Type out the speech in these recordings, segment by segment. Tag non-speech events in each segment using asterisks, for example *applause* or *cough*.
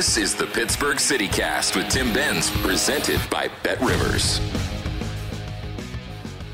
This is the Pittsburgh CityCast with Tim Benz, presented by Bet Rivers.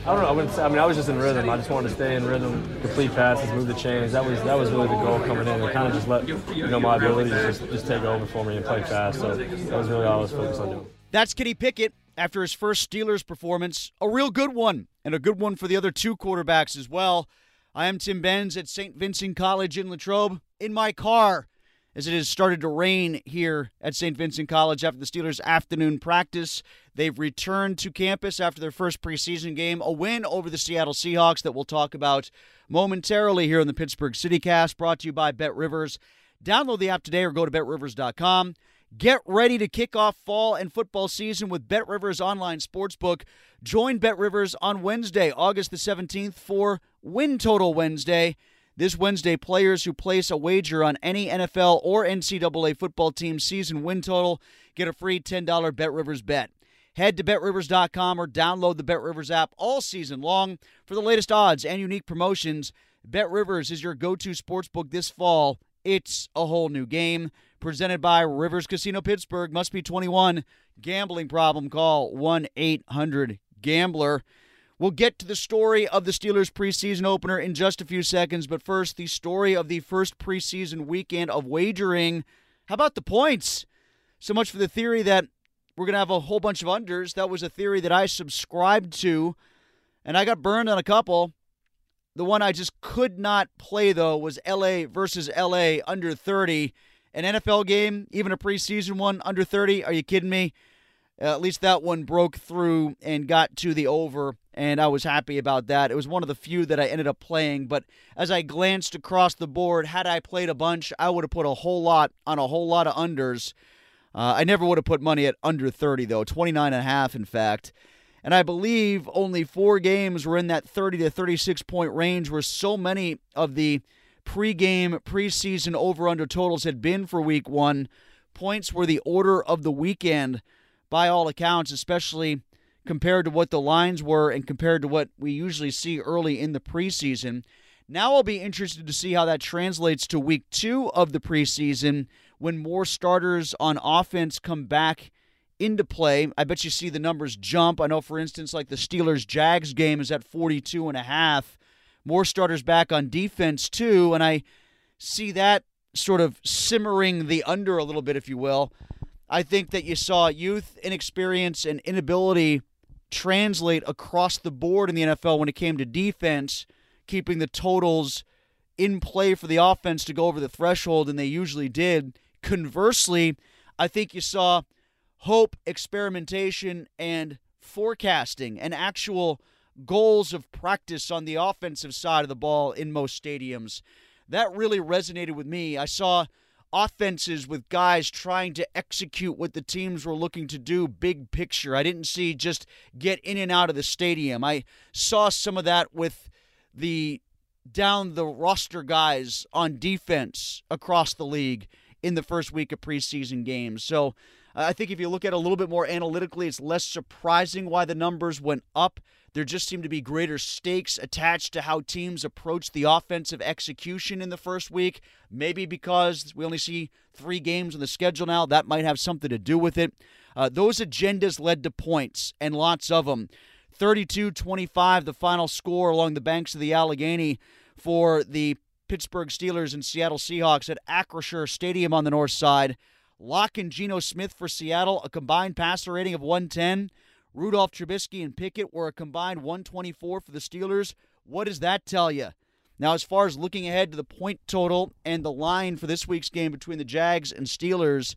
I don't know. I wouldn't. I mean, I was just in rhythm. I just wanted to stay in rhythm, complete passes, move the chains. That was that was really the goal coming in. And kind of just let you know my abilities just just take over for me and play fast. So that was really all I was focused on doing. That's Kenny Pickett after his first Steelers performance, a real good one, and a good one for the other two quarterbacks as well. I am Tim Benz at St. Vincent College in Latrobe in my car as it has started to rain here at St. Vincent College after the Steelers' afternoon practice. They've returned to campus after their first preseason game, a win over the Seattle Seahawks that we'll talk about momentarily here in the Pittsburgh CityCast, brought to you by Bet Rivers. Download the app today or go to betrivers.com. Get ready to kick off fall and football season with Bet Rivers online sportsbook. Join Bet Rivers on Wednesday, August the 17th for Win Total Wednesday. This Wednesday, players who place a wager on any NFL or NCAA football team season win total get a free $10 Bet Rivers bet. Head to betrivers.com or download the Bet Rivers app all season long for the latest odds and unique promotions. Bet Rivers is your go to sportsbook this fall. It's a whole new game. Presented by Rivers Casino Pittsburgh. Must be 21. Gambling problem. Call 1 800 Gambler. We'll get to the story of the Steelers preseason opener in just a few seconds, but first, the story of the first preseason weekend of wagering. How about the points? So much for the theory that we're going to have a whole bunch of unders. That was a theory that I subscribed to, and I got burned on a couple. The one I just could not play, though, was LA versus LA under 30. An NFL game, even a preseason one under 30. Are you kidding me? Uh, at least that one broke through and got to the over, and I was happy about that. It was one of the few that I ended up playing, but as I glanced across the board, had I played a bunch, I would have put a whole lot on a whole lot of unders. Uh, I never would have put money at under 30, though, 29 and a half, in fact. And I believe only four games were in that 30 to 36 point range, where so many of the pregame, preseason over under totals had been for week one. Points were the order of the weekend by all accounts, especially compared to what the lines were and compared to what we usually see early in the preseason. Now I'll be interested to see how that translates to week two of the preseason when more starters on offense come back into play. I bet you see the numbers jump. I know, for instance, like the Steelers Jags game is at 42 and a half. More starters back on defense, too. And I see that sort of simmering the under a little bit, if you will. I think that you saw youth, inexperience, and inability translate across the board in the NFL when it came to defense, keeping the totals in play for the offense to go over the threshold than they usually did. Conversely, I think you saw hope, experimentation, and forecasting and actual goals of practice on the offensive side of the ball in most stadiums. That really resonated with me. I saw offenses with guys trying to execute what the teams were looking to do big picture. I didn't see just get in and out of the stadium. I saw some of that with the down the roster guys on defense across the league in the first week of preseason games. So I think if you look at it a little bit more analytically, it's less surprising why the numbers went up. There just seem to be greater stakes attached to how teams approach the offensive execution in the first week. Maybe because we only see three games on the schedule now, that might have something to do with it. Uh, those agendas led to points, and lots of them. 32 25, the final score along the banks of the Allegheny for the Pittsburgh Steelers and Seattle Seahawks at Acrisure Stadium on the north side. Lock and Geno Smith for Seattle, a combined passer rating of 110. Rudolph Trubisky and Pickett were a combined 124 for the Steelers. What does that tell you? Now, as far as looking ahead to the point total and the line for this week's game between the Jags and Steelers,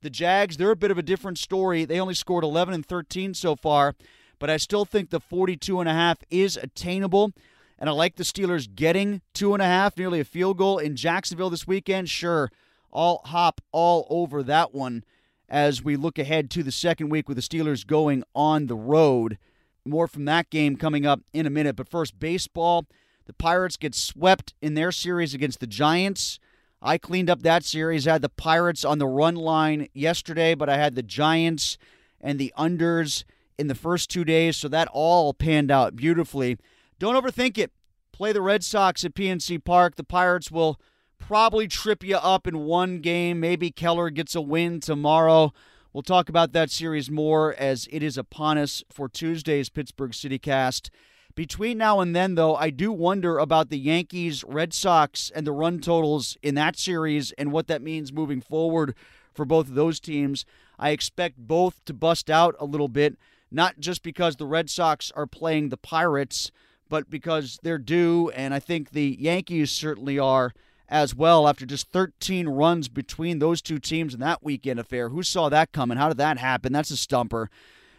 the Jags, they're a bit of a different story. They only scored 11 and 13 so far, but I still think the 42 and a half is attainable. And I like the Steelers getting two and a half, nearly a field goal in Jacksonville this weekend. Sure, I'll hop all over that one as we look ahead to the second week with the Steelers going on the road. More from that game coming up in a minute. But first, baseball. The Pirates get swept in their series against the Giants. I cleaned up that series. Had the Pirates on the run line yesterday, but I had the Giants and the unders in the first two days, so that all panned out beautifully. Don't overthink it. Play the Red Sox at PNC Park. The Pirates will probably trip you up in one game. Maybe Keller gets a win tomorrow. We'll talk about that series more as it is upon us for Tuesday's Pittsburgh City Cast. Between now and then, though, I do wonder about the Yankees, Red Sox, and the run totals in that series and what that means moving forward for both of those teams. I expect both to bust out a little bit, not just because the Red Sox are playing the Pirates, but because they're due, and I think the Yankees certainly are as well after just 13 runs between those two teams in that weekend affair. Who saw that coming? How did that happen? That's a stumper.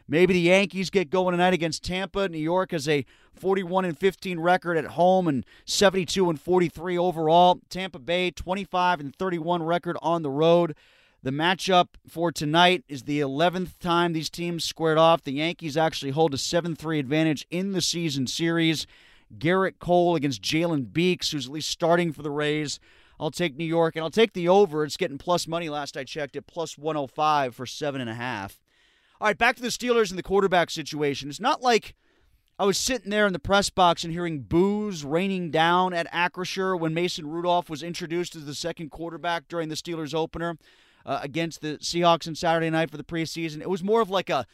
Maybe the Yankees get going tonight against Tampa. New York has a 41 and 15 record at home and 72 and 43 overall. Tampa Bay 25 and 31 record on the road. The matchup for tonight is the 11th time these teams squared off. The Yankees actually hold a 7 3 advantage in the season series. Gerrit Cole against Jalen Beeks, who's at least starting for the Rays. I'll take New York, and I'll take the over. It's getting plus money last I checked at plus 105 for 7.5. All right, back to the Steelers and the quarterback situation. It's not like I was sitting there in the press box and hearing boos raining down at Acrisure when Mason Rudolph was introduced as the second quarterback during the Steelers opener uh, against the Seahawks on Saturday night for the preseason. It was more of like a,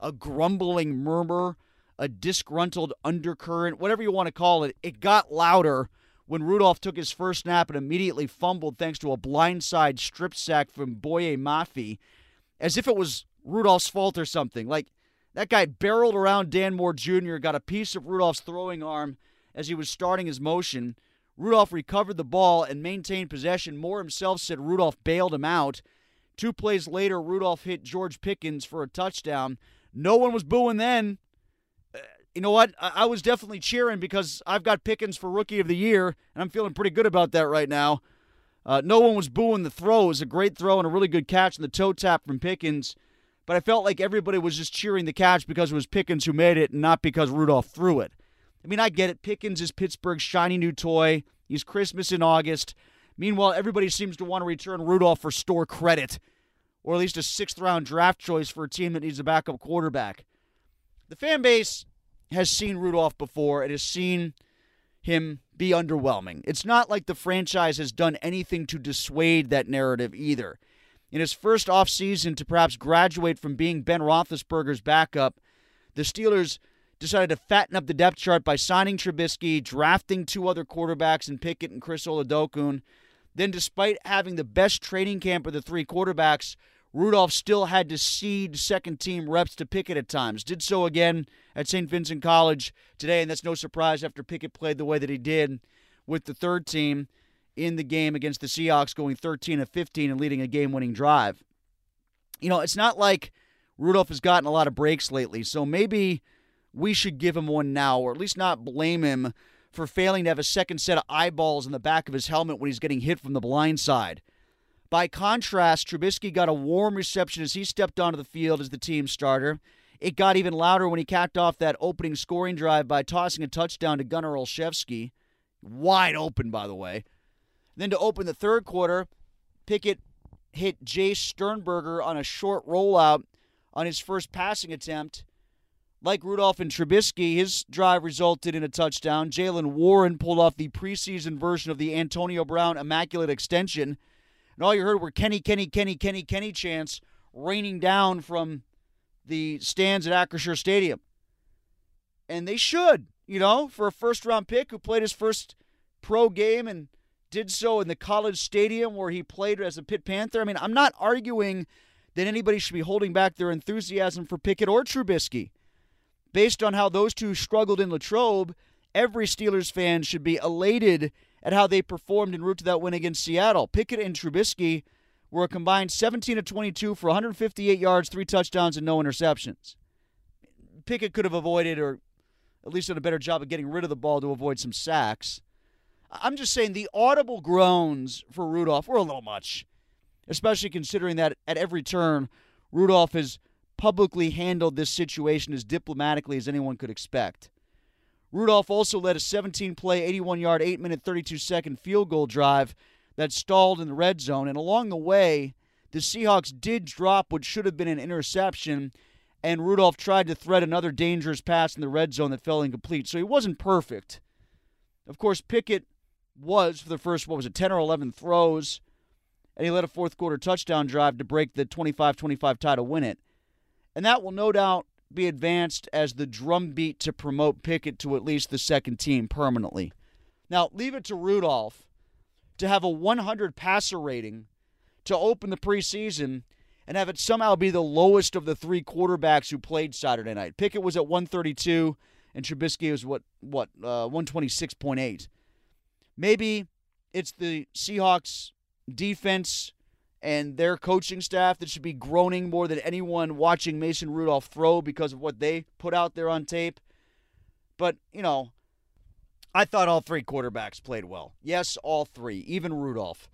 a grumbling murmur a disgruntled undercurrent, whatever you want to call it. It got louder when Rudolph took his first snap and immediately fumbled thanks to a blindside strip sack from Boye Mafe, as if it was Rudolph's fault or something. Like that guy barreled around Dan Moore Jr., got a piece of Rudolph's throwing arm as he was starting his motion. Rudolph recovered the ball and maintained possession. Moore himself said Rudolph bailed him out. Two plays later, Rudolph hit George Pickens for a touchdown. No one was booing then you know what? I, was definitely cheering because I've got Pickens for Rookie of the Year, and I'm feeling pretty good about that right now. Uh, no one was booing the throw. It was a great throw and a really good catch in the toe tap from Pickens. But I felt like everybody was just cheering the catch because it was Pickens who made it and not because Rudolph threw it. I mean, I get it. Pickens is Pittsburgh's shiny new toy. He's Christmas in August. Meanwhile, everybody seems to want to return Rudolph for store credit, or at least a sixth round draft choice for a team that needs a backup quarterback. The fan base has seen Rudolph before. It has seen him be underwhelming. It's not like the franchise has done anything to dissuade that narrative either. In his first offseason to perhaps graduate from being Ben Roethlisberger's backup, the Steelers decided to fatten up the depth chart by signing Trubisky, drafting two other quarterbacks in Pickett and Chris Oladokun. Then, despite having the best training camp of the three quarterbacks, Rudolph still had to cede second team reps to Pickett at times. Did so again at St. Vincent College today, and that's no surprise after Pickett played the way that he did. with the third team in the game against the Seahawks, going 13 of 15 and leading a game winning drive. You know, it's not like Rudolph has gotten a lot of breaks lately, so maybe we should give him one now, or at least not blame him for failing to have a second set of eyeballs in the back of his helmet when he's getting hit from the blind side. By contrast, Trubisky got a warm reception as he stepped onto the field as the team starter. It got even louder when he capped off that opening scoring drive by tossing a touchdown to Gunnar Olszewski. Wide open, by the way. Then to open the third quarter, Pickett hit Jace Sternberger on a short rollout on his first passing attempt. Like Rudolph and Trubisky, his drive resulted in a touchdown. Jaylen Warren pulled off the preseason version of the Antonio Brown Immaculate Extension. And all you heard were Kenny, Kenny, Kenny, Kenny, Kenny chants raining down from the stands at Acrisure Stadium. And they should, you know, for a first round pick who played his first pro game and did so in the college stadium where he played as a Pitt Panther. I mean, I'm not arguing that anybody should be holding back their enthusiasm for Pickett or Trubisky. Based on how those two struggled in Latrobe, every Steelers fan should be elated at how they performed en route to that win against Seattle. Pickett and Trubisky were a combined 17 of 22 for 158 yards, three touchdowns, and no interceptions. Pickett could have avoided, or at least done a better job of getting rid of the ball to avoid some sacks. I'm just saying the audible groans for Rudolph were a little much, especially considering that at every turn, Rudolph has publicly handled this situation as diplomatically as anyone could expect. Rudolph also led a 17 play, 81 yard, 8 minute, 32 second field goal drive that stalled in the red zone. And along the way, the Seahawks did drop what should have been an interception, and Rudolph tried to thread another dangerous pass in the red zone that fell incomplete. So he wasn't perfect. Of course, Pickett was for the first, what was it, 10 or 11 throws, and he led a fourth quarter touchdown drive to break the 25 25 tie to win it. And that will no doubt be advanced as the drumbeat to promote Pickett to at least the second team permanently. Now, leave it to Rudolph to have a 100 passer rating to open the preseason and have it somehow be the lowest of the three quarterbacks who played Saturday night. Pickett was at 132 and Trubisky was what what uh, 126.8. Maybe it's the Seahawks defense and their coaching staff that should be groaning more than anyone watching Mason Rudolph throw because of what they put out there on tape. But, you know, I thought all three quarterbacks played well. Yes, all three, even Rudolph.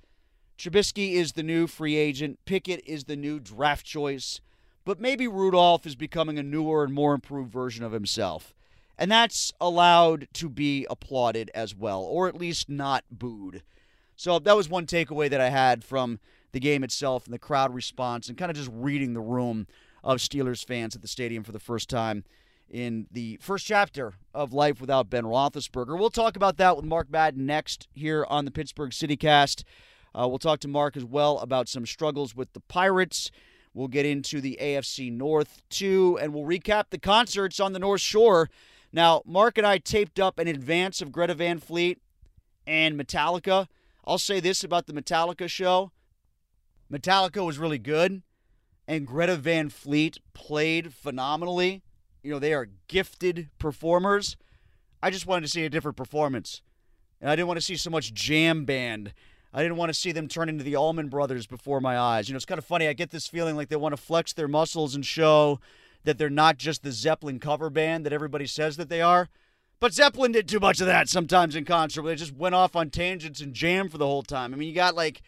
Trubisky is the new free agent, Pickett is the new draft choice, but maybe Rudolph is becoming a newer and more improved version of himself. And that's allowed to be applauded as well, or at least not booed. So that was one takeaway that I had from the game itself and the crowd response and kind of just reading the room of Steelers fans at the stadium for the first time in the first chapter of Life Without Ben Roethlisberger. We'll talk about that with Mark Madden next here on the Pittsburgh CityCast. Uh, we'll talk to Mark as well about some struggles with the Pirates. We'll get into the AFC North too, and we'll recap the concerts on the North Shore. Now, Mark and I taped up in advance of Greta Van Fleet and Metallica. I'll say this about the Metallica show Metallica was really good, and Greta Van Fleet played phenomenally. You know, they are gifted performers. I just wanted to see a different performance. And I didn't want to see so much jam band. I didn't want to see them turn into the Allman Brothers before my eyes. You know, it's kind of funny. I get this feeling like they want to flex their muscles and show that they're not just the Zeppelin cover band that everybody says that they are. But Zeppelin did too much of that sometimes in concert they just went off on tangents and jammed for the whole time. I mean, you got like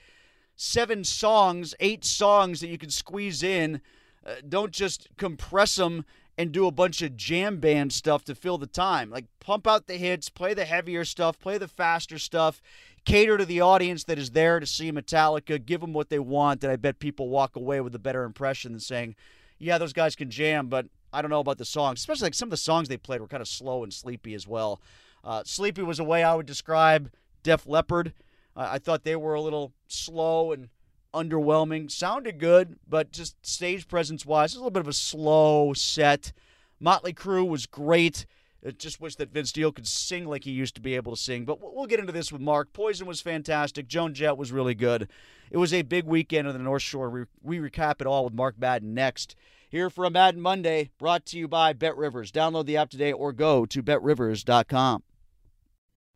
seven songs, eight songs that you can squeeze in. Uh, don't just compress them and do a bunch of jam band stuff to fill the time. Like pump out the hits, play the heavier stuff, play the faster stuff, cater to the audience that is there to see Metallica, give them what they want. That I bet people walk away with a better impression than saying, "Yeah, those guys can jam," but I don't know about the songs. Especially like some of the songs they played were kind of slow and sleepy as well. Uh, sleepy was a way I would describe Def Leppard. Uh, I thought they were a little slow and underwhelming. Sounded good, but just stage presence wise, a little bit of a slow set. Motley Crue was great. I just wish that Vince Neil could sing like he used to be able to sing. But we'll get into this with Mark. Poison was fantastic. Joan Jett was really good. It was a big weekend on the North Shore. We, we recap it all with Mark Madden next. Here for a Madden Monday, brought to you by Bet Rivers. Download the app today or go to betrivers.com.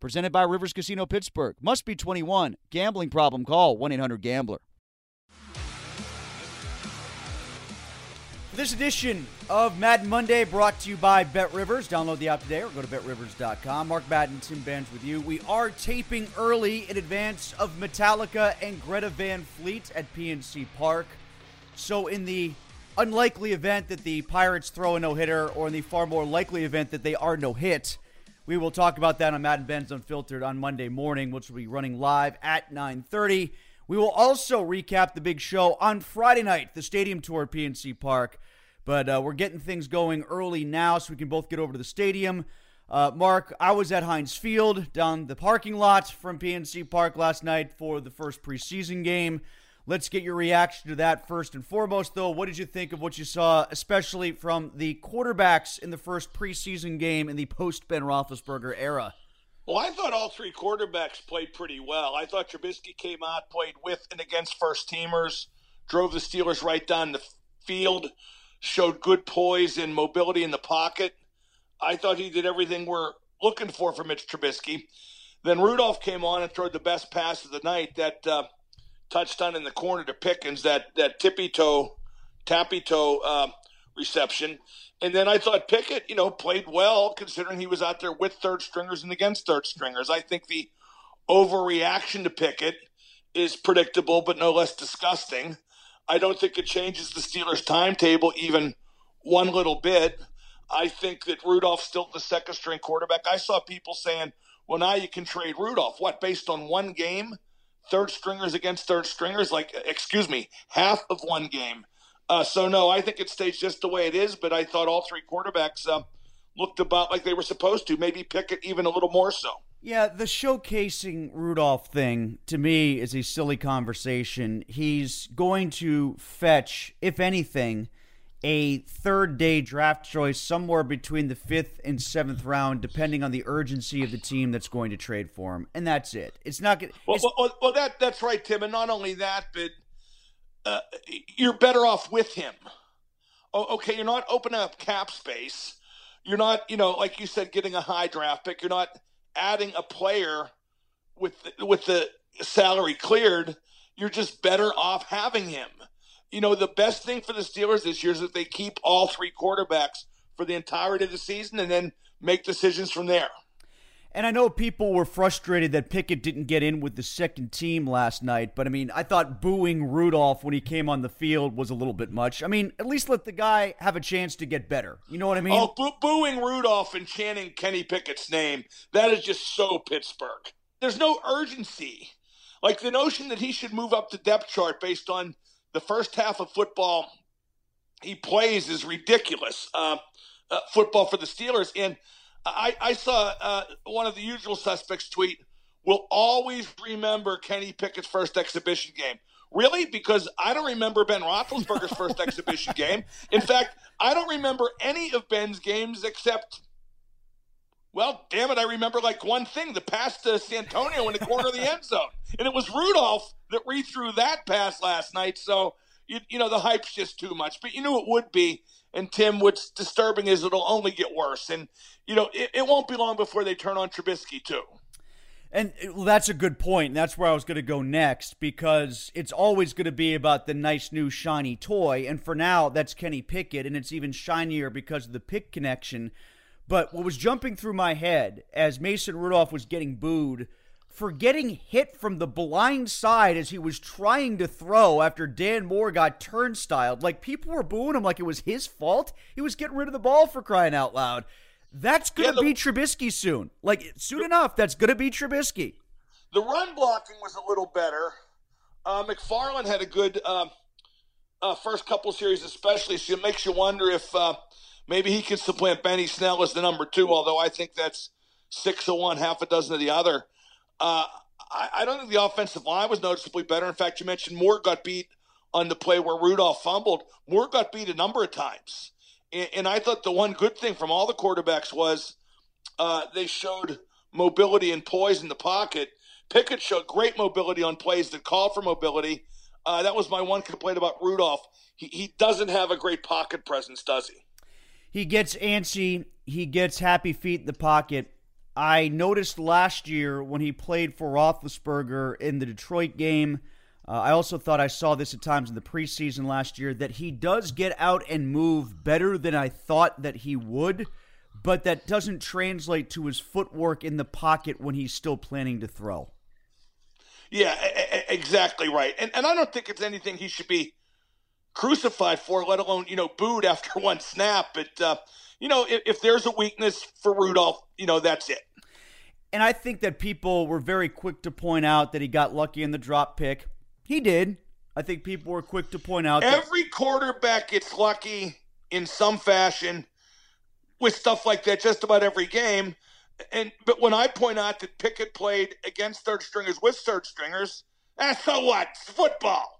Presented by Rivers Casino Pittsburgh. Must be 21. Gambling problem call 1 800 Gambler. This edition of Madden Monday brought to you by Bet Rivers. Download the app today or go to betrivers.com. Mark Madden, Tim Benz with you. We are taping early in advance of Metallica and Greta Van Fleet at PNC Park. So, in the unlikely event that the Pirates throw a no hitter, or in the far more likely event that they are no hit, we will talk about that on Madden Ben's Unfiltered on Monday morning, which will be running live at 9:30. We will also recap the big show on Friday night, the stadium tour at PNC Park. But uh, we're getting things going early now so we can both get over to the stadium. Uh, Mark, I was at Heinz Field down the parking lot from PNC Park last night for the first preseason game. Let's get your reaction to that first and foremost, though. What did you think of what you saw, especially from the quarterbacks in the first preseason game in the post Ben Roethlisberger era? Well, I thought all three quarterbacks played pretty well. I thought Trubisky came out, played with and against first teamers, drove the Steelers right down the field showed good poise and mobility in the pocket. I thought he did everything we're looking for from Mitch Trubisky. Then Rudolph came on and threw the best pass of the night, that uh, touchdown in the corner to Pickens, that that tippy toe, tappy toe uh, reception. And then I thought Pickett, you know, played well considering he was out there with third stringers and against third stringers. I think the overreaction to Pickett is predictable, but no less disgusting. I don't think it changes the Steelers' timetable even one little bit. I think that Rudolph's still the second string quarterback. I saw people saying, well, now you can trade Rudolph. What, based on one game? Third stringers against third stringers? Like, excuse me, half of one game. Uh, so, no, I think it stays just the way it is, but I thought all three quarterbacks uh, looked about like they were supposed to. Maybe Pickett even a little more so. Yeah, the showcasing Rudolph thing to me is a silly conversation. He's going to fetch, if anything, a third day draft choice somewhere between the fifth and seventh round, depending on the urgency of the team that's going to trade for him, and that's it. It's not going. Well, well, well, that that's right, Tim, and not only that, but uh, you're better off with him. Oh, okay, you're not opening up cap space. You're not, you know, like you said, getting a high draft pick. You're not adding a player with with the salary cleared, you're just better off having him. You know, the best thing for the Steelers this year is that they keep all three quarterbacks for the entirety of the season and then make decisions from there. And I know people were frustrated that Pickett didn't get in with the second team last night, but I mean, I thought booing Rudolph when he came on the field was a little bit much. I mean, at least let the guy have a chance to get better. You know what I mean? Oh, boo- booing Rudolph and chanting Kenny Pickett's name, that is just so Pittsburgh. There's no urgency. Like the notion that he should move up the depth chart based on the first half of football he plays is ridiculous. Uh, uh, football for the Steelers. And I, I saw uh, one of the usual suspects tweet, "Will always remember Kenny Pickett's first exhibition game." Really? Because I don't remember Ben Roethlisberger's first *laughs* exhibition game. In fact, I don't remember any of Ben's games except, well, damn it, I remember like one thing: the pass to uh, Santonio in the corner of the end zone, and it was Rudolph that rethrew that pass last night. So you, you know the hype's just too much, but you knew it would be. And Tim, what's disturbing is it'll only get worse. And, you know, it, it won't be long before they turn on Trubisky, too. And that's a good point. That's where I was going to go next because it's always going to be about the nice new shiny toy. And for now, that's Kenny Pickett. And it's even shinier because of the Pitt connection. But what was jumping through my head as Mason Rudolph was getting booed for getting hit from the blind side as he was trying to throw after Dan Moore got turnstiled. Like people were booing him like it was his fault. He was getting rid of the ball for crying out loud. That's going to yeah, be Trubisky soon. Like soon enough, that's going to be Trubisky. The run blocking was a little better. Uh, McFarland had a good uh, uh, first couple series, especially. So it makes you wonder if uh, maybe he could supplant Benny Snell as the number two. Although I think that's six of one, half a dozen of the other. Uh, I, I don't think the offensive line was noticeably better. In fact, you mentioned Moore got beat on the play where Rudolph fumbled. Moore got beat a number of times. And, and I thought the one good thing from all the quarterbacks was uh, they showed mobility and poise in the pocket. Pickett showed great mobility on plays that called for mobility. Uh, that was my one complaint about Rudolph. He, he doesn't have a great pocket presence, does he? He gets antsy. He gets happy feet in the pocket. I noticed last year when he played for Roethlisberger in the Detroit game. Uh, I also thought I saw this at times in the preseason last year that he does get out and move better than I thought that he would, but that doesn't translate to his footwork in the pocket when he's still planning to throw. Yeah, exactly right. And and I don't think it's anything he should be crucified for, let alone you know booed after *laughs* one snap. But uh, you know, if, if there's a weakness for Rudolph, you know that's it. And I think that people were very quick to point out that he got lucky in the drop pick. He did. I think people were quick to point out that every quarterback gets lucky in some fashion with stuff like that just about every game. And but when I point out that Pickett played against third stringers with third stringers, that's so what? It's football.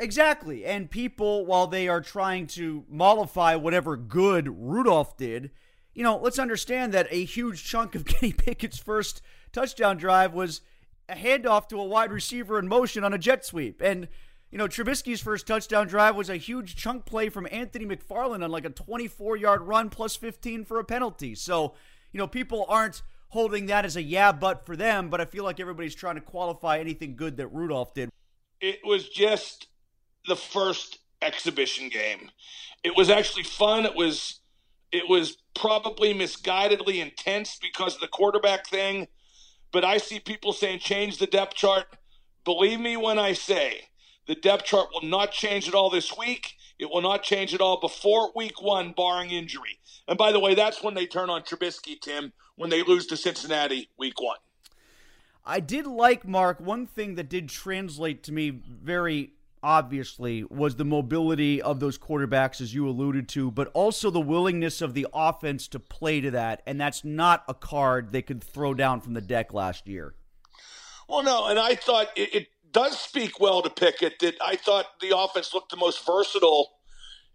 Exactly. And people, while they are trying to mollify whatever good Rudolph did, you know, let's understand that a huge chunk of *laughs* Kenny Pickett's first touchdown drive was a handoff to a wide receiver in motion on a jet sweep. And, you know, Trubisky's first touchdown drive was a huge chunk play from Anthony McFarland on like a 24 yard run plus 15 for a penalty. So, you know, people aren't holding that as a yeah, but for them, but I feel like everybody's trying to qualify anything good that Rudolph did. It was just the first exhibition game. It was actually fun. It was it was probably misguidedly intense because of the quarterback thing. But I see people saying change the depth chart. Believe me when I say the depth chart will not change at all this week. It will not change at all before week one, barring injury. And by the way, that's when they turn on Trubisky, Tim, when they lose to Cincinnati week one. I did like, Mark, one thing that did translate to me very obviously, was the mobility of those quarterbacks, as you alluded to, but also the willingness of the offense to play to that. And that's not a card they could throw down from the deck last year. Well, no, and I thought it, it does speak well to Pickett that I thought the offense looked the most versatile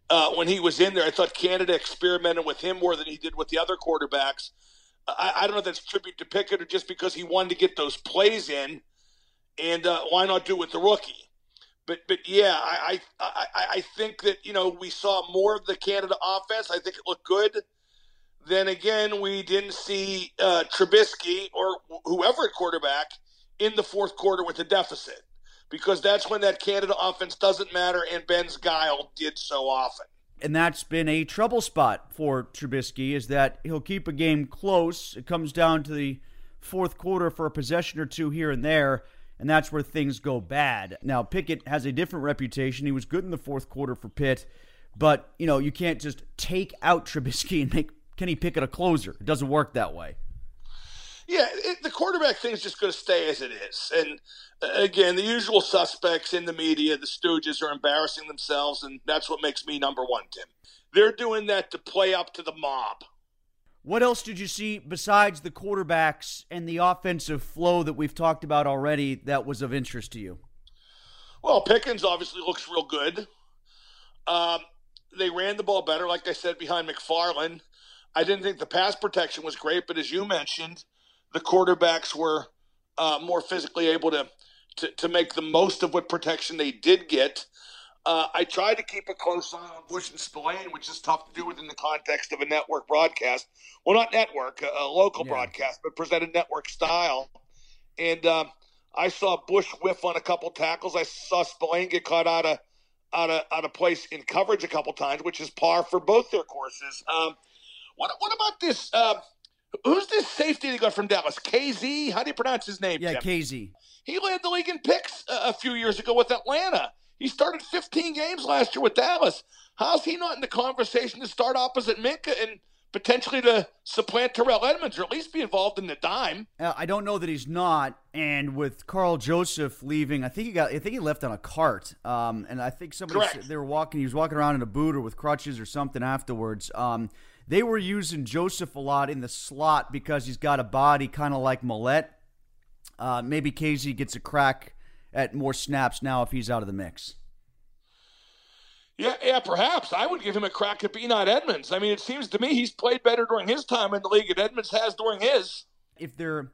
uh, when he was in there. I thought Canada experimented with him more than he did with the other quarterbacks. I, I don't know if that's tribute to Pickett or just because he wanted to get those plays in, and uh, why not do it with the rookie? But but yeah, I, I I think that you know we saw more of the Canada offense. I think it looked good. Then again, we didn't see uh, Trubisky or whoever at quarterback in the fourth quarter with a deficit because that's when that Canada offense doesn't matter, and Ben's guile did so often. And that's been a trouble spot for Trubisky is that he'll keep a game close. It comes down to the fourth quarter for a possession or two here and there and that's where things go bad. Now, Pickett has a different reputation. He was good in the fourth quarter for Pitt, but you know you can't just take out Trubisky and make Kenny Pickett a closer. It doesn't work that way. Yeah, it, the quarterback thing is just going to stay as it is, and uh, again, the usual suspects in the media, the Stooges, are embarrassing themselves, and that's what makes me number one, Tim. They're doing that to play up to the mob. What else did you see besides the quarterbacks and the offensive flow that we've talked about already that was of interest to you? Well, Pickens obviously looks real good. Um, they ran the ball better, like I said, behind McFarland. I didn't think the pass protection was great, but as you mentioned, the quarterbacks were uh, more physically able to, to, to make the most of what protection they did get. Uh, I tried to keep a close eye on Bush and Spillane, which is tough to do within the context of a network broadcast. Well, not network, a, a local yeah. broadcast, but presented network style. And um, I saw Bush whiff on a couple tackles. I saw Spillane get caught out of out of out of place in coverage a couple times, which is par for both their courses. Um, what what about this? Uh, who's this safety they got from Dallas? Kazee? How do you pronounce his name? Yeah, Jim? Kazee. He led the league in picks a, a few years ago with Atlanta. He started 15 games last year with Dallas. How's he not in the conversation to start opposite Minkah and potentially to supplant Terrell Edmunds or at least be involved in the dime? Uh, I don't know that he's not. And with Karl Joseph leaving, I think he got. I think he left on a cart. Um, and I think somebody Correct. they were walking. He was walking around in a boot or with crutches or something afterwards. Um, they were using Joseph a lot in the slot because he's got a body kind of like Maulet uh, maybe Kazee gets a crack at more snaps now if he's out of the mix. Yeah, yeah, perhaps. I would give him a crack at Beanot Edmunds. I mean, it seems to me he's played better during his time in the league than Edmunds has during his. If they're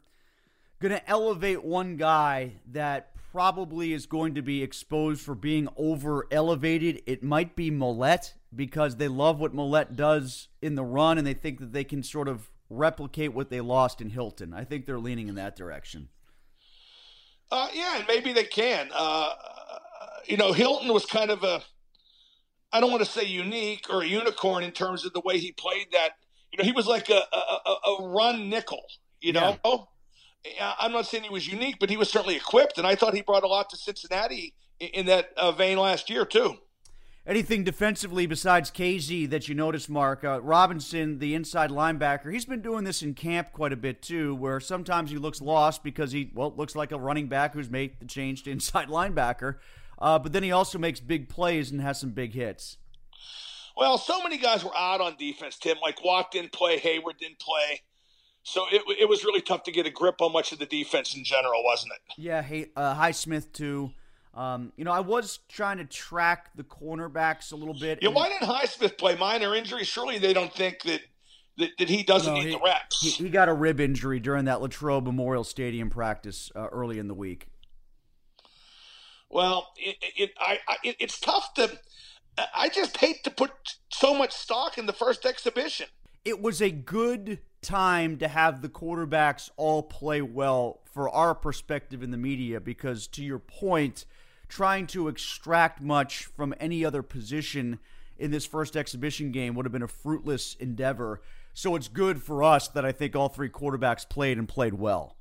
going to elevate one guy that probably is going to be exposed for being over elevated, it might be Maulet because they love what Maulet does in the run and they think that they can sort of replicate what they lost in Hilton. I think they're leaning in that direction. Uh, yeah, and maybe they can. Uh, you know, Hilton was kind of a, I don't want to say unique or a unicorn in terms of the way he played that. You know, he was like a, a, a run nickel, you know? Yeah. I'm not saying he was unique, but he was certainly equipped, and I thought he brought a lot to Cincinnati in that uh, vein last year, too. Anything defensively besides Kazee that you noticed, Mark? Uh, Robinson, the inside linebacker, he's been doing this in camp quite a bit too, where sometimes he looks lost because he, well, looks like a running back who's made the change to *laughs* inside linebacker. Uh, but then he also makes big plays and has some big hits. Well, so many guys were out on defense, Tim. Like Watt didn't play, Heyward didn't play. So it, it was really tough to get a grip on much of the defense in general, wasn't it? Yeah, hey, uh, Highsmith too. Um, you know, I was trying to track the cornerbacks a little bit. Yeah, why didn't Highsmith play? Minor injury? Surely they don't think that that, that he doesn't no, need he, the reps. He, he, got a rib injury during that Latrobe Memorial Stadium practice uh, early in the week. Well, it, it I, I it, it's tough to. I just hate to put so much stock in the first exhibition. It was a good time to have the quarterbacks all play well for our perspective in the media because, to your point, trying to extract much from any other position in this first exhibition game would have been a fruitless endeavor. So it's good for us that I think all three quarterbacks played and played well.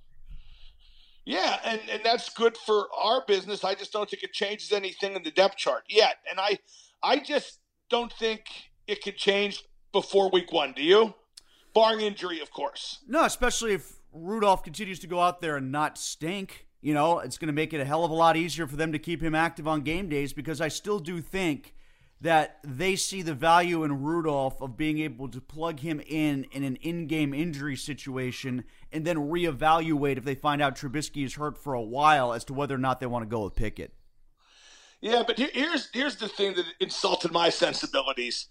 Yeah, and, and that's good for our business. I just don't think it changes anything in the depth chart yet. And I I just don't think it could change before week one. Do you? Barring injury, of course. No, especially if Rudolph continues to go out there and not stink. You know, it's going to make it a hell of a lot easier for them to keep him active on game days because I still do think that they see the value in Rudolph of being able to plug him in in an in-game injury situation and then reevaluate if they find out Trubisky is hurt for a while as to whether or not they want to go with Pickett. Yeah, but here's here's the thing that insulted my sensibilities.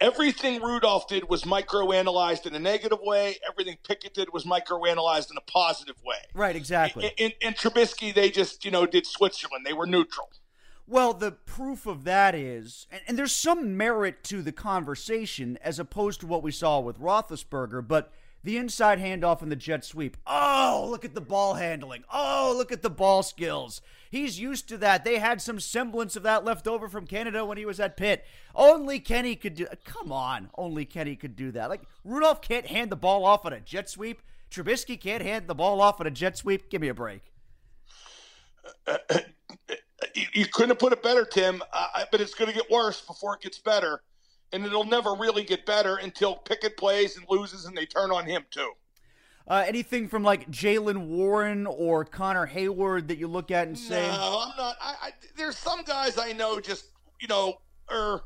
Everything Rudolph did was microanalyzed in a negative way. Everything Pickett did was microanalyzed in a positive way. Right, exactly. In, in, in Trubisky, they just, you know, did Switzerland. They were neutral. Well, the proof of that is, and, and, there's some merit to the conversation as opposed to what we saw with Roethlisberger, but the inside handoff and the jet sweep. Oh, look at the ball handling. Oh, look at the ball skills. He's used to that. They had some semblance of that left over from Canada when he was at Pitt. Only Kenny could do. Come on, only Kenny could do that. Like Rudolph can't hand the ball off on a jet sweep. Trubisky can't hand the ball off on a jet sweep. Give me a break. Uh, *coughs* you, you, couldn't have put it better, Tim. Uh, but it's going to get worse before it gets better and it'll never really get better until Pickett plays and loses and they turn on him too. Uh, anything from like Jaylen Warren or Connor Heyward that you look at and say? No, I'm not. I, I, there's some guys I know just you know are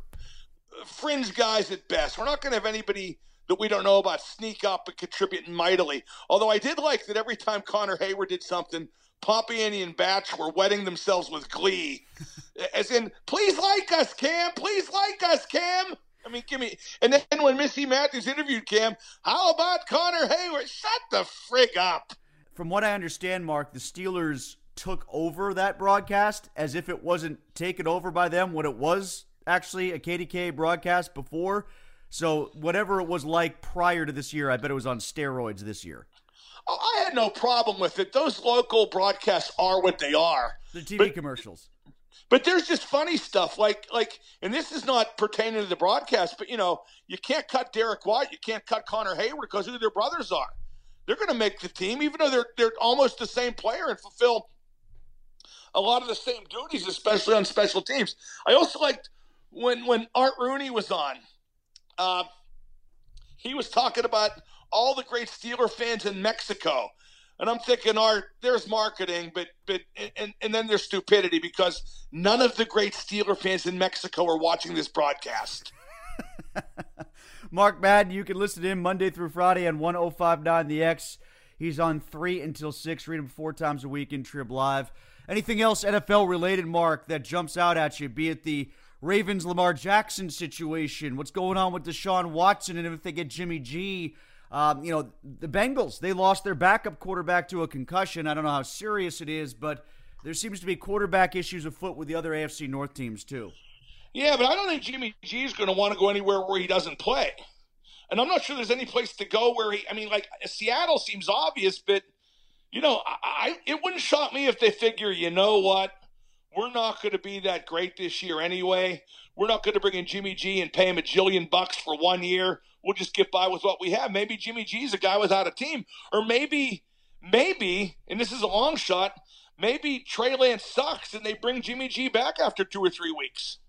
fringe guys at best. We're not going to have anybody that we don't know about sneak up and contribute mightily. Although I did like that every time Connor Heyward did something, Pompeani and Batch were wetting themselves with glee, *laughs* as in, "Please like us, Cam. Please like us, Cam." I mean, give me. And then when Missy Matthews interviewed Cam, how about Connor Heyward? Shut the frig up. From what I understand, Mark, the Steelers took over that broadcast as if it wasn't taken over by them when it was actually a KDK broadcast before. So whatever it was like prior to this year, I bet it was on steroids this year. Oh, I had no problem with it. Those local broadcasts are what they are. The TV but, commercials. But there's just funny stuff like like, and this is not pertaining to the broadcast, but you know, you can't cut Derek Watt, you can't cut Connor Heyward because who their brothers are. They're going to make the team, even though they're they're almost the same player and fulfill a lot of the same duties, especially on special teams. I also liked when when Art Rooney was on. Uh, he was talking about all the great Steeler fans in Mexico and I'm thinking, Art, there's marketing, but but and, and then there's stupidity because none of the great Steeler fans in Mexico are watching this broadcast. *laughs* Mark Madden, you can listen to him Monday through Friday on 1059 The X. He's on three until six. Read him four times a week in Trib Live. Anything else NFL related, Mark, that jumps out at you? Be it the Ravens Lamar Jackson situation, what's going on with Deshaun Watson, and if they get Jimmy G. Um, you know, the Bengals, they lost their backup quarterback to a concussion. I don't know how serious it is, but there seems to be quarterback issues afoot with the other AFC North teams, too. Yeah, but I don't think Jimmy G is going to want to go anywhere where he doesn't play. And I'm not sure there's any place to go where he, I mean, like Seattle seems obvious, but, you know, I, I it wouldn't shock me if they figure, you know what? We're not going to be that great this year anyway. We're not going to bring in Jimmy G and pay him a jillion bucks for one year. We'll just get by with what we have. Maybe Jimmy G's a guy without a team. Or maybe, maybe, and this is a long shot, maybe Trey Lance sucks and they bring Jimmy G back after two or three weeks.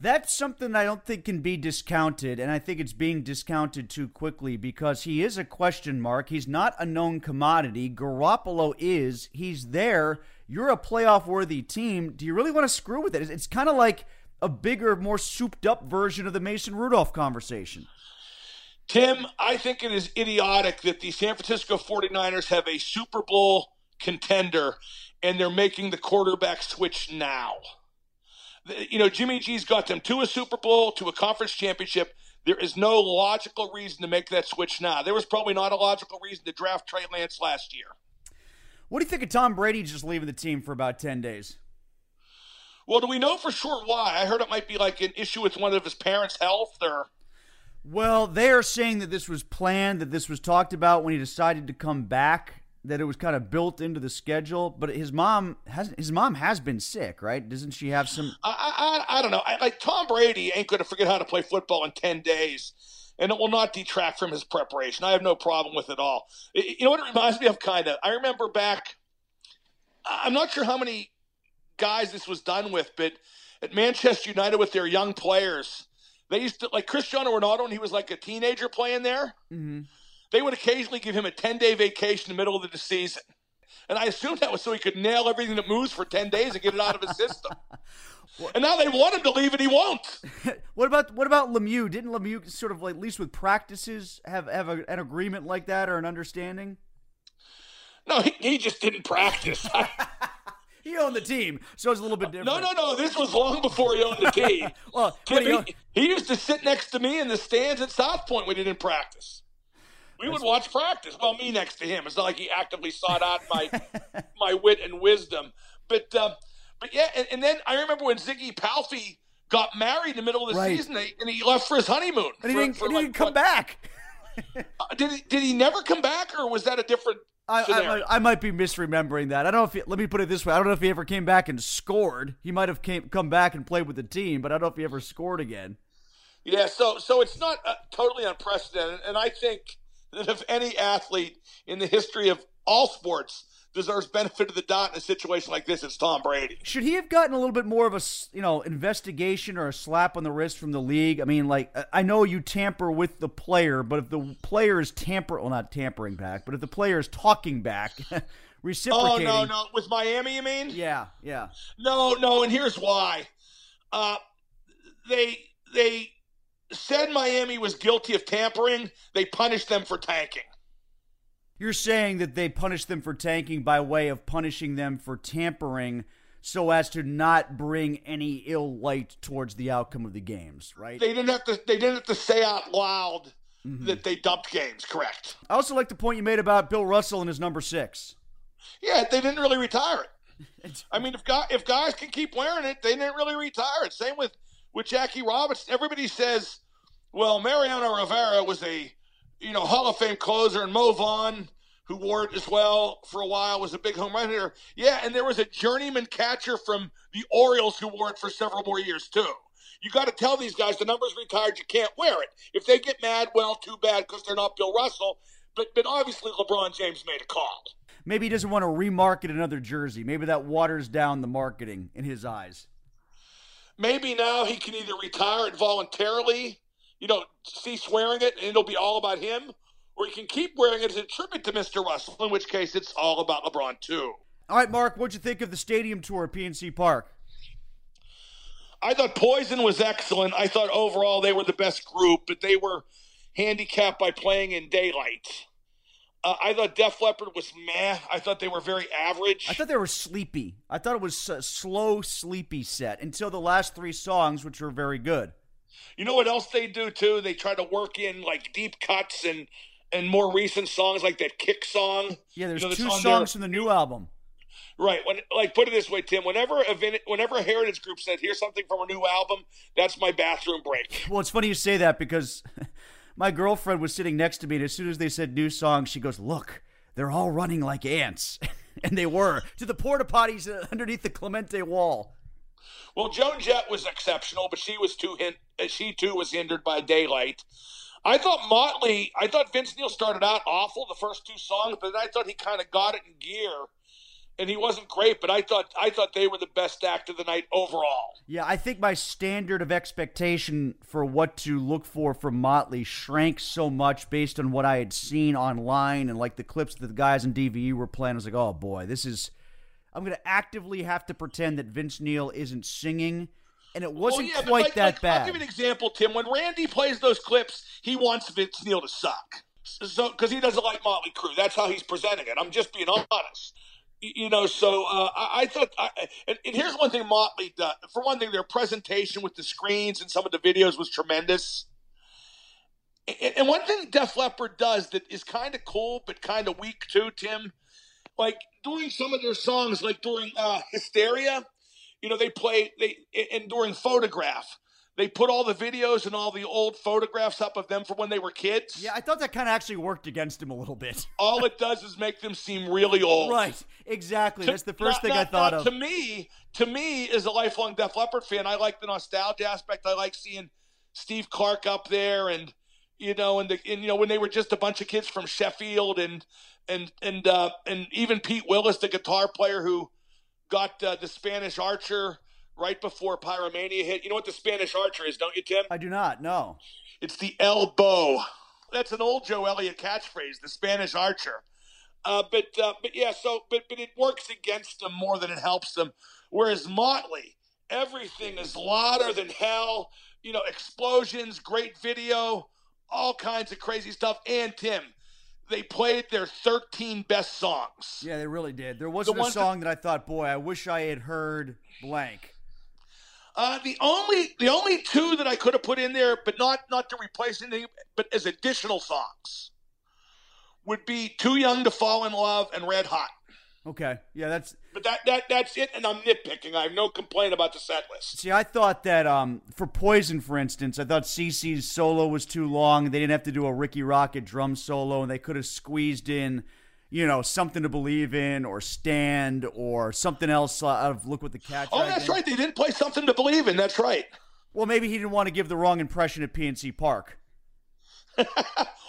That's something I don't think can be discounted, and I think it's being discounted too quickly because he is a question mark. He's not a known commodity. Garoppolo is. He's there. You're a playoff worthy team. Do you really want to screw with it? It's kind of like a bigger, more souped up version of the Mason Rudolph conversation. Tim, I think it is idiotic that the San Francisco 49ers have a Super Bowl contender and they're making the quarterback switch now you know, Jimmy G's got them to a Super Bowl, to a conference championship. There is no logical reason to make that switch now. There was probably not a logical reason to draft Trey Lance last year. What do you think of Tom Brady just leaving the team for about 10 days? Well, do we know for sure why? I heard it might be like an issue with one of his parents' health or. Well, they are saying that this was planned, that this was talked about when he decided to come back that it was kind of built into the schedule. But his mom has his mom has been sick, right? Doesn't she have some? I I, I don't know. I, like Tom Brady ain't going to forget how to play football in ten days, and it will not detract from his preparation. I have no problem with it all. It, you know what it reminds me of? Kind of. I remember back. I'm not sure how many guys this was done with, but at Manchester United with their young players, they used to like Cristiano Ronaldo, and he was like a teenager playing there. Mm-hmm they would occasionally give him a 10 day vacation in the middle of the season. And I assumed that was so he could nail everything that moves for 10 days and get it out of his system. *laughs* and now they want him to leave and he won't. *laughs* what about what about Lemieux? Didn't Lemieux sort of like, at least with practices have have a, an agreement like that or an understanding? No, he, he just didn't practice. *laughs* he owned the team, so it's a little bit different. No, no, no. This was long before he owned the team. *laughs* well, he, he, used to sit next to me in the stands at Southpointe when he didn't practice. We would watch practice. Well, me next to him. It's not like he actively sought out my *laughs* my wit and wisdom. But uh, but yeah, and, and, then I remember when Ziggy Palffy got married in the middle of the right. season, and he left for his honeymoon. And he for, didn't, for he like, didn't come what, back. *laughs* uh, did he? Did he never come back, or was that a different? I, I, I, might be misremembering that. I don't know if he, let me put it this way. I don't know if he ever came back and scored. He might have came come back and played with the team, but I don't know if he ever scored again. Yeah, so so it's not uh, totally unprecedented, and I think that if any athlete in the history of all sports deserves benefit of the doubt in a situation like this, it's Tom Brady. Should he have gotten a little bit more of a you know investigation or a slap on the wrist from the league? I mean, like I know you tamper with the player, but if the player is tamper, well, not tampering back, but if the player is talking back. reciprocating. *laughs* Oh no, no, with Miami, you mean? Yeah, yeah. No, no, and here's why. Uh, they they said Miami was guilty of tampering, they punished them for tanking. You're saying that they punished them for tanking by way of punishing them for tampering so as to not bring any ill light towards the outcome of the games, right? They didn't have to they didn't have to say out loud mm-hmm. that they dumped games, correct. I also like the point you made about Bill Russell and his number 6. Yeah, they didn't really retire it. *laughs* I mean, if guys, if guys can keep wearing it, they didn't really retire it. Same with with Jackie Robinson. Everybody says, well, Mariano Rivera was a, you know, Hall of Fame closer, and Mo Vaughn, who wore it as well for a while, was a big home run hitter. Yeah, and there was a journeyman catcher from the Orioles who wore it for several more years too. You got to tell these guys the number's retired. You can't wear it. If they get mad, well, too bad because they're not Bill Russell. But but obviously LeBron James made a call. Maybe he doesn't want to remarket another jersey. Maybe that waters down the marketing in his eyes. Maybe now he can either retire it voluntarily, you know, cease wearing it and it'll be all about him, or he can keep wearing it as a tribute to Mr. Russell, in which case it's all about LeBron too. All right, Mark, what'd you think of the stadium tour at PNC Park? I thought Poison was excellent. I thought overall they were the best group, but they were handicapped by playing in daylight. Uh, I thought Def Leppard was meh. I thought they were very average. I thought they were sleepy. I thought it was a slow, sleepy set until the last three songs, which were very good. You know what else they do too? They try to work in like deep cuts and and more recent songs like that kick song. Yeah, there's you know, two songs from the new album. Right. When like put it this way, Tim. Whenever a vin- whenever a heritage group said, "Here's something from a new album," that's my bathroom break. *laughs* Well, it's funny you say that because *laughs* my girlfriend was sitting next to me, and as soon as they said new song, she goes, "Look, they're all running like ants," *laughs* and they were to the porta potties uh, underneath the Clemente wall. Well, Joan Jett was exceptional, but she was too hin- uh, she too was hindered by daylight. I thought Motley, I thought Vince Neil started out awful the first two songs, but I thought he kind of got it in gear, and he wasn't great. But I thought I thought they were the best act of the night overall. Yeah, I think my standard of expectation for what to look for from Motley shrank so much based on what I had seen online and like the clips that the guys in DVE were playing. I was like, oh boy, this is. I'm going to actively have to pretend that Vince Neil isn't singing and it wasn't well, yeah, quite like, that like, bad. I'll give you an example, Tim. When Randy plays those clips, he wants Vince Neil to suck, so because he doesn't like Motley Crue. That's how he's presenting it. I'm just being honest. You know, so uh, I, I, thought, I, and, and, here's one thing Motley does. For one thing, their presentation with the screens and some of the videos was tremendous. And, and one thing Def Leppard does that is kind of cool but kind of weak too, Tim. Like during some of their songs, like during uh, Hysteria, you know, they play they and during photograph, they put all the videos and all the old photographs up of them from when they were kids. Yeah, I thought that kind of actually worked against him a little bit. *laughs* all it does is make them seem really old. Right, exactly. To, That's the first not, thing not, I thought of. To me, to me, as a lifelong Def Leppard fan, I like the nostalgia aspect. I like seeing Steve Clark up there, and you know, and the and you know when they were just a bunch of kids from Sheffield, and and and uh, and even Pete Willis, the guitar player who got uh, the Spanish Archer right before Pyromania hit. You know what the Spanish Archer is, don't you, Tim? I do not. No. It's the elbow. That's an old Joe Elliott catchphrase, the Spanish Archer. Uh, but uh, but yeah, so but but it works against them more than it helps them. Whereas Motley, everything is louder than hell. You know, explosions, great video, all kinds of crazy stuff. And Tim, they played their 13 best songs. Yeah, they really did. There wasn't The a song that I thought, boy, I wish I had heard blank. Uh, the only the only two that I could have put in there, but not not to replace anything, but as additional songs, would be "Too Young to Fall in Love" and "Red Hot." Okay, yeah, that's. But that that that's it, and I'm nitpicking. I have no complaint about the set list. See, I thought that um, for Poison, for instance, I thought CC's solo was too long. They didn't have to do a Rikki Rockett drum solo, and they could have squeezed in, you know, something to believe in, or stand, or something else out of Look What the Cat. Oh, that's In. right. They didn't play something to believe in. That's right. Well, maybe he didn't want to give the wrong impression at PNC Park. *laughs*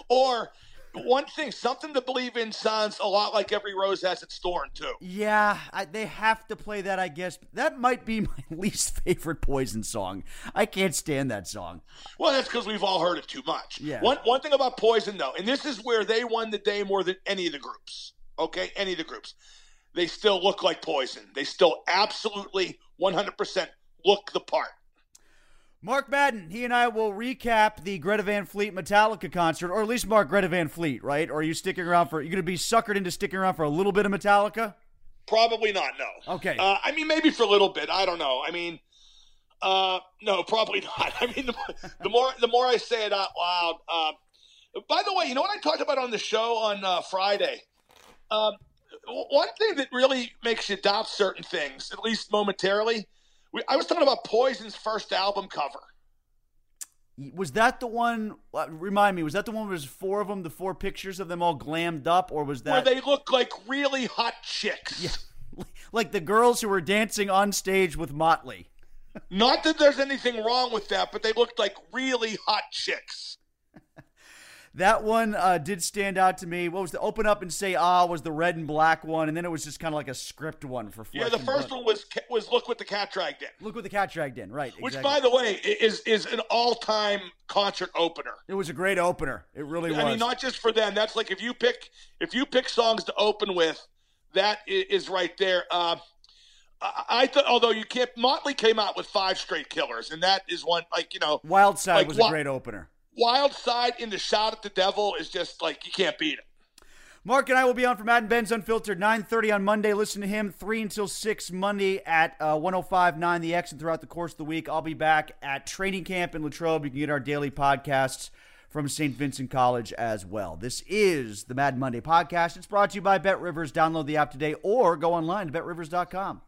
Or one thing, something to believe in sounds a lot like every rose has its thorn too. Yeah, I, they have to play that, I guess. That might be *laughs* my least favorite Poison song. I can't stand that song. Well, that's because we've all heard it too much. Yeah. One one thing about Poison though, and this is where they won the day more than any of the groups. Okay, any of the groups, they still look like Poison. They still absolutely 100% look the part. Mark Madden, he and I will recap the Greta Van Fleet Metallica concert, or at least Mark Greta Van Fleet, right? Or are you sticking around for? You going to be suckered into sticking around for a little bit of Metallica? Probably not. No. Okay. Uh, I mean, maybe for a little bit. I don't know. I mean, uh, no, *laughs* probably not. I mean, the, the more the more I say it out loud. Uh, by the way, you know what I talked about on the show on uh, Friday? Um, one thing that really makes you doubt certain things, at least momentarily. We, I was talking about Poison's first album cover. Was that the one? Uh, remind me, was that the one where there's four of them, the four pictures of them all glammed up, or was that where they look like really hot chicks? Yeah. *laughs* like the girls who were dancing on stage with Motley? *laughs* Not that there's anything wrong with that, but they looked like really hot chicks. That one uh, did stand out to me. What was the open up and say ah was the red and black one, and then it was just kind of like a script one for Flesh Yeah, the first Blood. one was was look what the cat dragged in. Look what the cat dragged in, right? Which, exactly. by the way, is is an all time concert opener. it was a great opener. It really I was. I mean, not just for them. That's like if you pick if you pick songs to open with, that is right there. Uh, I, thought, although you can't, Motley came out with five straight killers, and that is one like you know, Wild Side like was wa- a great opener. Wild Side in the Shout at the Devil is just like you can't beat it. Mark and I will be on for Matt and Ben's Unfiltered 9:30 on Monday. Listen to him 3 until 6 Monday at uh, 105.9 The X and throughout the course of the week. I'll be back at training camp in Latrobe. You can get our daily podcasts from St. Vincent College as well. This is the Mad Monday podcast. It's brought to you by Bet Rivers. Download the app today or go online to betrivers.com.